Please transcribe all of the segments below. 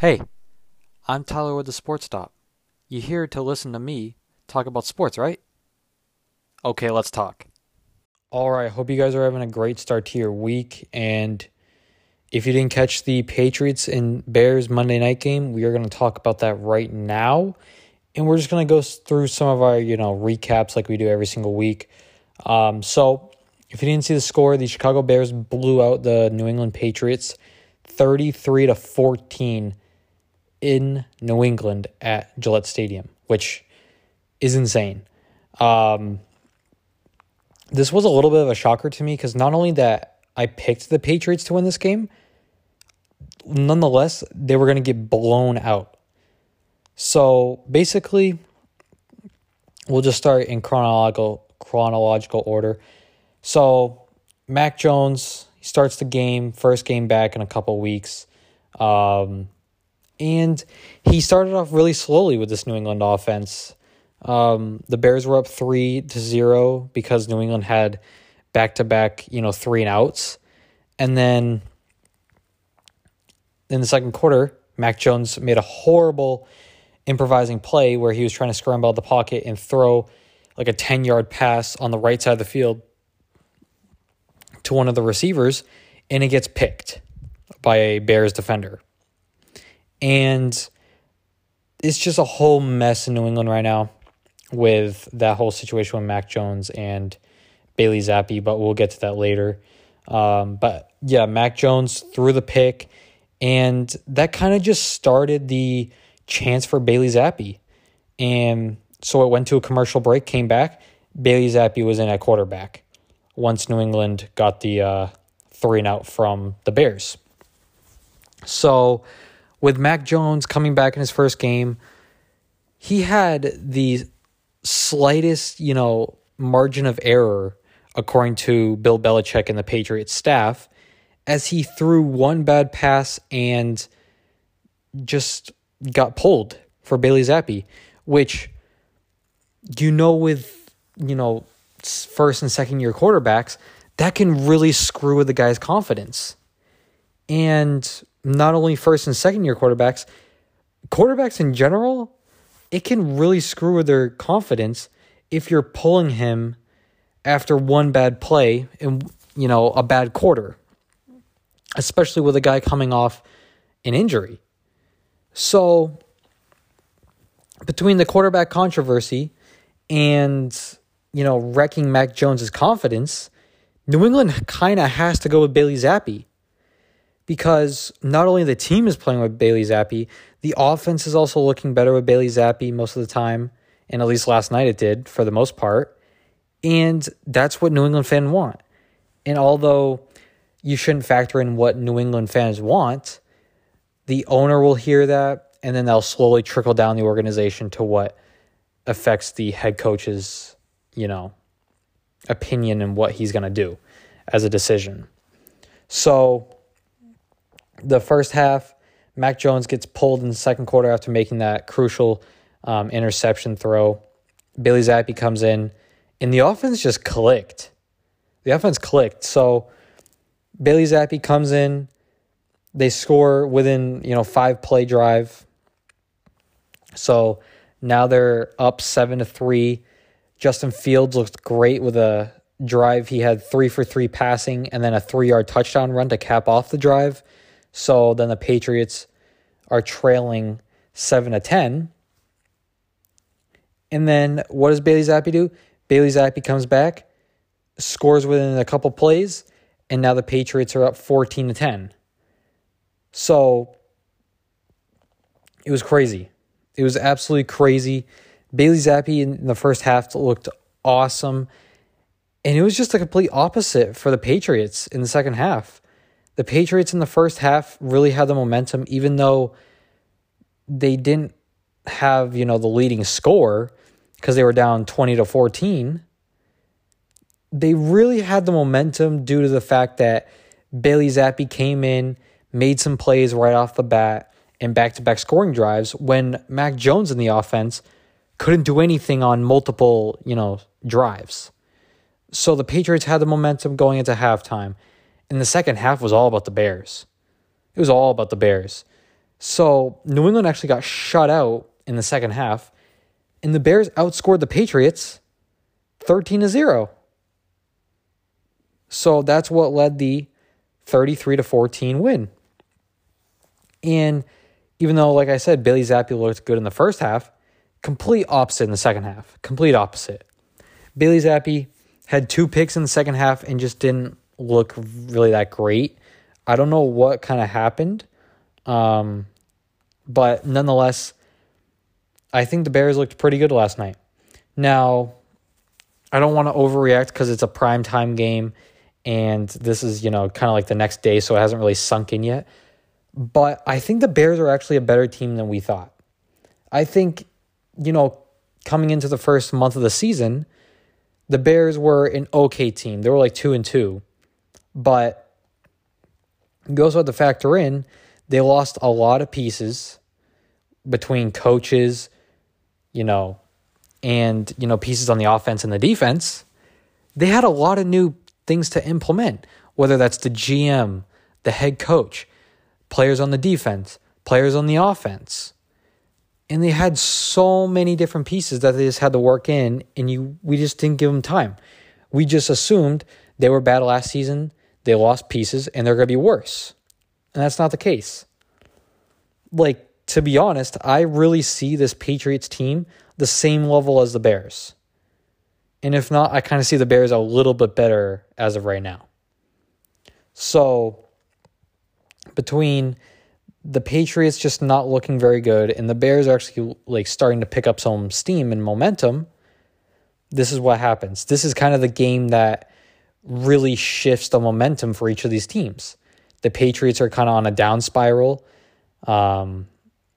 Hey, I'm Tyler with the Sports Stop. You here to listen to me talk about sports, right? Okay, let's talk. All right, hope you guys are having a great start to your week. And if you didn't catch the Patriots and Bears Monday night game, we are going to talk about that right now. And we're just going to go through some of our, you know, recaps like we do every single week. Um, so if you didn't see the score, the Chicago Bears blew out the New England Patriots 33 to 14 in New England at Gillette Stadium, which is insane. Um, this was a little bit of a shocker to me because not only that I picked the Patriots to win this game, nonetheless, they were going to get blown out. So basically, we'll just start in chronological chronological order. So Mac Jones starts the game, first game back in a couple weeks. Um, and he started off really slowly with this New England offense. Um, the Bears were up three to zero because New England had back to back, you know, three and outs. And then in the second quarter, Mac Jones made a horrible improvising play where he was trying to scramble out the pocket and throw like a 10 yard pass on the right side of the field to one of the receivers, and it gets picked by a Bears defender. And it's just a whole mess in New England right now with that whole situation with Mac Jones and Bailey Zappe, but we'll get to that later. Um, but yeah, Mac Jones threw the pick, and that kind of just started the chance for Bailey Zappe. And so it went to a commercial break, came back. Bailey Zappe was in at quarterback once New England got the uh, three and out from the Bears. So with Mac Jones coming back in his first game, he had the slightest, you know, margin of error, according to Bill Belichick and the Patriots staff, as he threw one bad pass and just got pulled for Bailey Zappe, which you know with, you know, first and second year quarterbacks, that can really screw with the guy's confidence. And not only first and second year quarterbacks, quarterbacks in general, it can really screw with their confidence if you're pulling him after one bad play and you know a bad quarter, especially with a guy coming off an injury. So between the quarterback controversy and you know wrecking Mac Jones's confidence, New England kind of has to go with Bailey Zappe because not only the team is playing with Bailey Zappe, the offense is also looking better with Bailey Zappe most of the time, and at least last night it did for the most part. And that's what New England fans want. And although you shouldn't factor in what New England fans want, the owner will hear that, and then they'll slowly trickle down the organization to what affects the head coach's, you know, opinion and what he's going to do as a decision. So the first half, Mac Jones gets pulled in the second quarter after making that crucial um, interception throw. Billy Zappe comes in, and the offense just clicked. The offense clicked. So Bailey Zappe comes in. They score within you know five play drive. So now they're up seven to three. Justin Fields looked great with a drive. He had three for three passing and then a three yard touchdown run to cap off the drive. So then the Patriots are trailing 7 to 10. And then what does Bailey Zappe do? Bailey Zappe comes back, scores within a couple plays, and now the Patriots are up 14 to 10. So it was crazy. It was absolutely crazy. Bailey Zappe in the first half looked awesome. And it was just a complete opposite for the Patriots in the second half. The Patriots in the first half really had the momentum, even though they didn't have, you know, the leading score because they were down 20 to 14. They really had the momentum due to the fact that Bailey Zappe came in, made some plays right off the bat, and back to back scoring drives when Mac Jones in the offense couldn't do anything on multiple, you know, drives. So the Patriots had the momentum going into halftime. And the second half was all about the Bears. It was all about the Bears. So New England actually got shut out in the second half, and the Bears outscored the Patriots 13 to 0. So that's what led the 33 to 14 win. And even though, like I said, Billy Zappe looked good in the first half, complete opposite in the second half. Complete opposite. Billy Zappe had two picks in the second half and just didn't look really that great. I don't know what kind of happened. Um, but nonetheless, I think the Bears looked pretty good last night. Now, I don't want to overreact because it's a prime time game and this is, you know, kind of like the next day, so it hasn't really sunk in yet. But I think the Bears are actually a better team than we thought. I think, you know, coming into the first month of the season, the Bears were an okay team. They were like two and two. But also have to factor in they lost a lot of pieces between coaches, you know, and you know, pieces on the offense and the defense. They had a lot of new things to implement, whether that's the GM, the head coach, players on the defense, players on the offense. And they had so many different pieces that they just had to work in, and you we just didn't give them time. We just assumed they were bad last season, they lost pieces, and they're gonna be worse. And that's not the case. Like, to be honest, I really see this Patriots team the same level as the Bears. And if not, I kind of see the Bears a little bit better as of right now. So between the Patriots just not looking very good and the Bears are actually like starting to pick up some steam and momentum, this is what happens. This is kind of the game that really shifts the momentum for each of these teams. The Patriots are kind of on a down spiral. Um,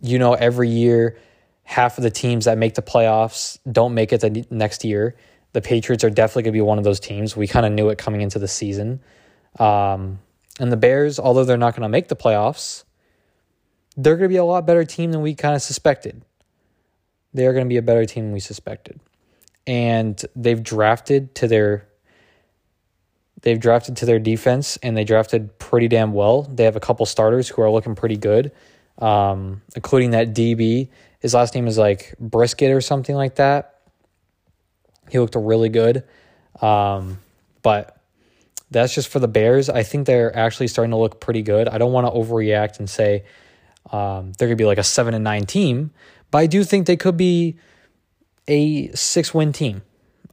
you know, every year, half of the teams that make the playoffs don't make it the next year. The Patriots are definitely going to be one of those teams. We kind of knew it coming into the season. Um, and the Bears, although they're not going to make the playoffs, they're going to be a lot better team than we kind of suspected. They are going to be a better team than we suspected. And they've drafted to their they've drafted to their defense and they drafted pretty damn well. They have a couple starters who are looking pretty good, um, including that DB. His last name is like Brisket or something like that. He looked really good. Um, but that's just for the Bears. I think they're actually starting to look pretty good. I don't want to overreact and say um, they're going to be like a seven and nine team, but I do think they could be a six win team.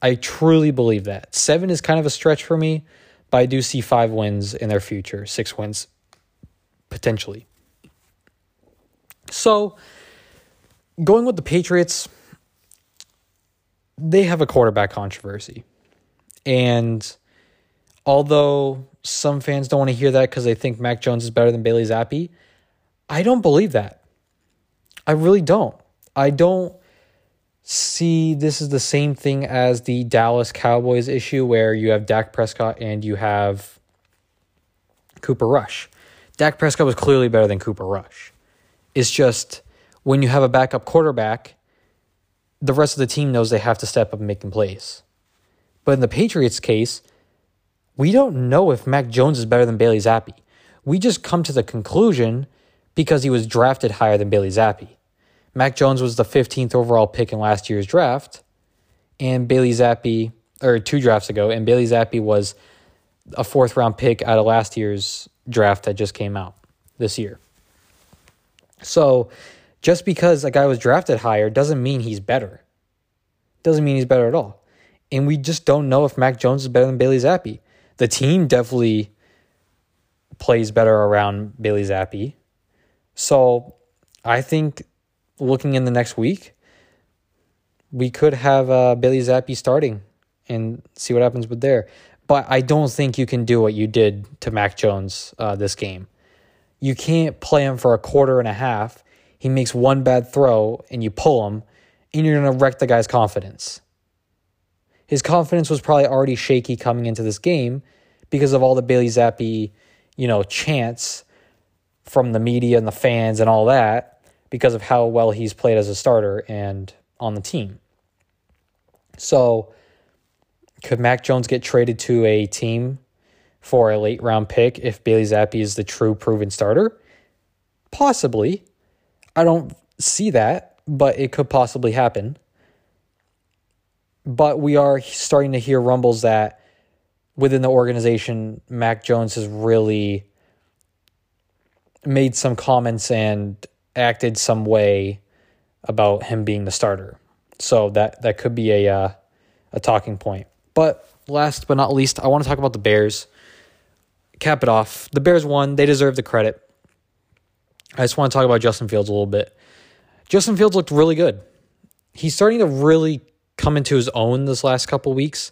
I truly believe that. Seven is kind of a stretch for me, but I do see five wins in their future, six wins potentially. So, going with the Patriots, they have a quarterback controversy. And although some fans don't want to hear that because they think Mac Jones is better than Bailey Zappe, I don't believe that. I really don't. I don't see this is the same thing as the Dallas Cowboys issue where you have Dak Prescott and you have Cooper Rush. Dak Prescott was clearly better than Cooper Rush. It's just when you have a backup quarterback, the rest of the team knows they have to step up and make plays. But in the Patriots case, we don't know if Mac Jones is better than Bailey Zappe. We just come to the conclusion because he was drafted higher than Bailey Zappe. Mac Jones was the 15th overall pick in last year's draft, and Bailey Zappe, or two drafts ago, and Bailey Zappe was a fourth round pick out of last year's draft that just came out this year. So just because a guy was drafted higher doesn't mean he's better. Doesn't mean he's better at all. And we just don't know if Mac Jones is better than Bailey Zappe. the team definitely plays better around Bailey Zappe. So I think looking in the next week, we could have uh, Bailey Zappe starting and see what happens with there. But I don't think you can do what you did to Mac Jones uh, this game. You can't play him for a quarter and a half. He makes one bad throw and you pull him, and you're going to wreck the guy's confidence his confidence was probably already shaky coming into this game because of all the Bailey Zappe, you know, chants from the media and the fans and all that because of how well he's played as a starter and on the team. So, could Mac Jones get traded to a team for a late round pick if Bailey Zappe is the true proven starter? Possibly. I don't see that, but it could possibly happen. But we are starting to hear rumbles that within the organization, Mac Jones has really made some comments and acted some way about him being the starter. So that that could be a uh, a talking point. But last but not least, I want to talk about the Bears. Cap it off. The Bears won. They deserve the credit. I just want to talk about Justin Fields a little bit. Justin Fields looked really good. He's starting to really come into his own this last couple weeks.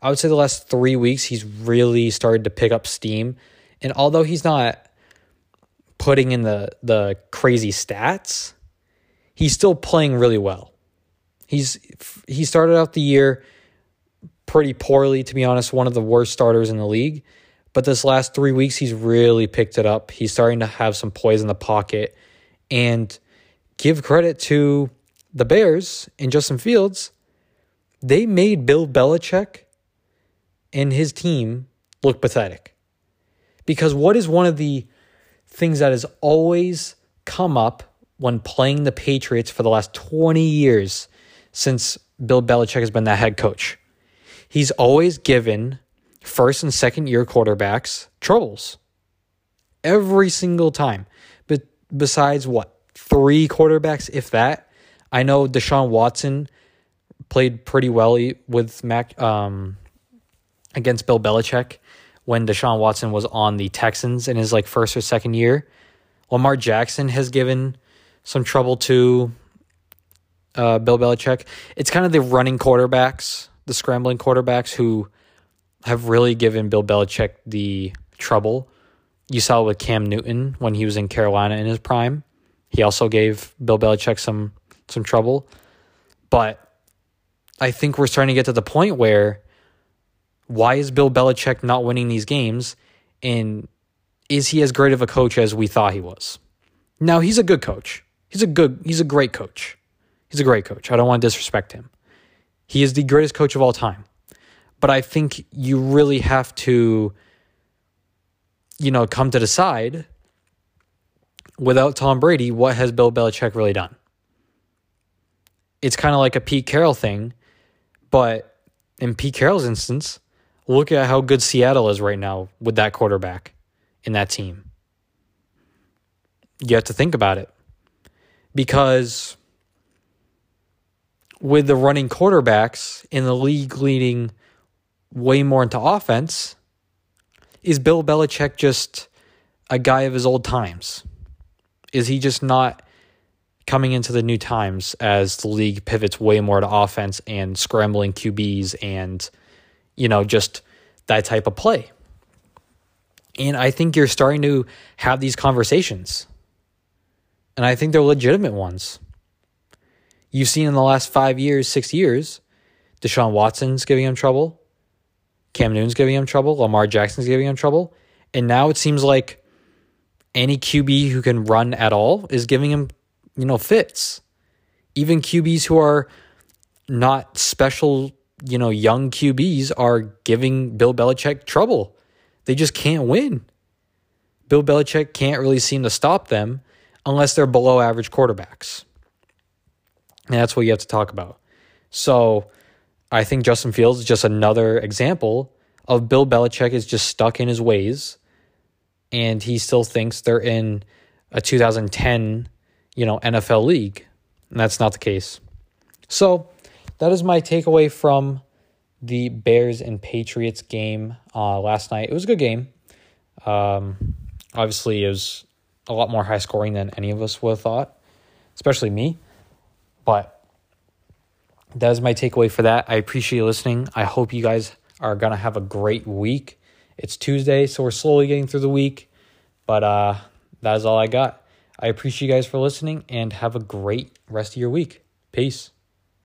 I would say the last three weeks, he's really started to pick up steam. And although he's not putting in the the crazy stats, he's still playing really well. He's he started out the year pretty poorly, to be honest, one of the worst starters in the league. But this last three weeks, he's really picked it up. He's starting to have some poise in the pocket. And give credit to the Bears and Justin Fields. They made Bill Belichick and his team look pathetic. Because what is one of the things that has always come up when playing the Patriots for the last 20 years since Bill Belichick has been that head coach? He's always given first and second year quarterbacks troubles every single time. But besides what, three quarterbacks, if that? I know Deshaun Watson played pretty well with Mac um, against Bill Belichick when Deshaun Watson was on the Texans in his like first or second year. Lamar Jackson has given some trouble to uh, Bill Belichick. It's kind of the running quarterbacks, the scrambling quarterbacks who have really given Bill Belichick the trouble. You saw it with Cam Newton when he was in Carolina in his prime. He also gave Bill Belichick some some trouble. But I think we're starting to get to the point where why is Bill Belichick not winning these games? And is he as great of a coach as we thought he was? Now he's a good coach. He's a good he's a great coach. He's a great coach. I don't want to disrespect him. He is the greatest coach of all time. But I think you really have to, you know, come to decide without Tom Brady, what has Bill Belichick really done? It's kind of like a Pete Carroll thing, but in Pete Carroll's instance, look at how good Seattle is right now with that quarterback in that team. You have to think about it because with the running quarterbacks in the league leading way more into offense, is Bill Belichick just a guy of his old times? Is he just not coming into the new times as the league pivots way more to offense and scrambling QBs and, you know, just that type of play? And I think you're starting to have these conversations. And I think they're legitimate ones. You've seen in the last five years, six years, Deshaun Watson's giving him trouble. Cam Newton's giving him trouble. Lamar Jackson's giving him trouble. And now it seems like any QB who can run at all is giving him, you know, fits. Even QBs who are not special, you know, young QBs are giving Bill Belichick trouble. They just can't win. Bill Belichick can't really seem to stop them unless they're below average quarterbacks. And that's what you have to talk about. So I think Justin Fields is just another example of Bill Belichick is just stuck in his ways and he still thinks they're in a 2010, you know, NFL league. And that's not the case. So, that is my takeaway from the Bears and Patriots game uh, last night. It was a good game. Um, obviously, it was a lot more high scoring than any of us would have thought, especially me. But that is my takeaway for that. I appreciate you listening. I hope you guys are going to have a great week. It's Tuesday, so we're slowly getting through the week. But uh, that is all I got. I appreciate you guys for listening and have a great rest of your week. Peace.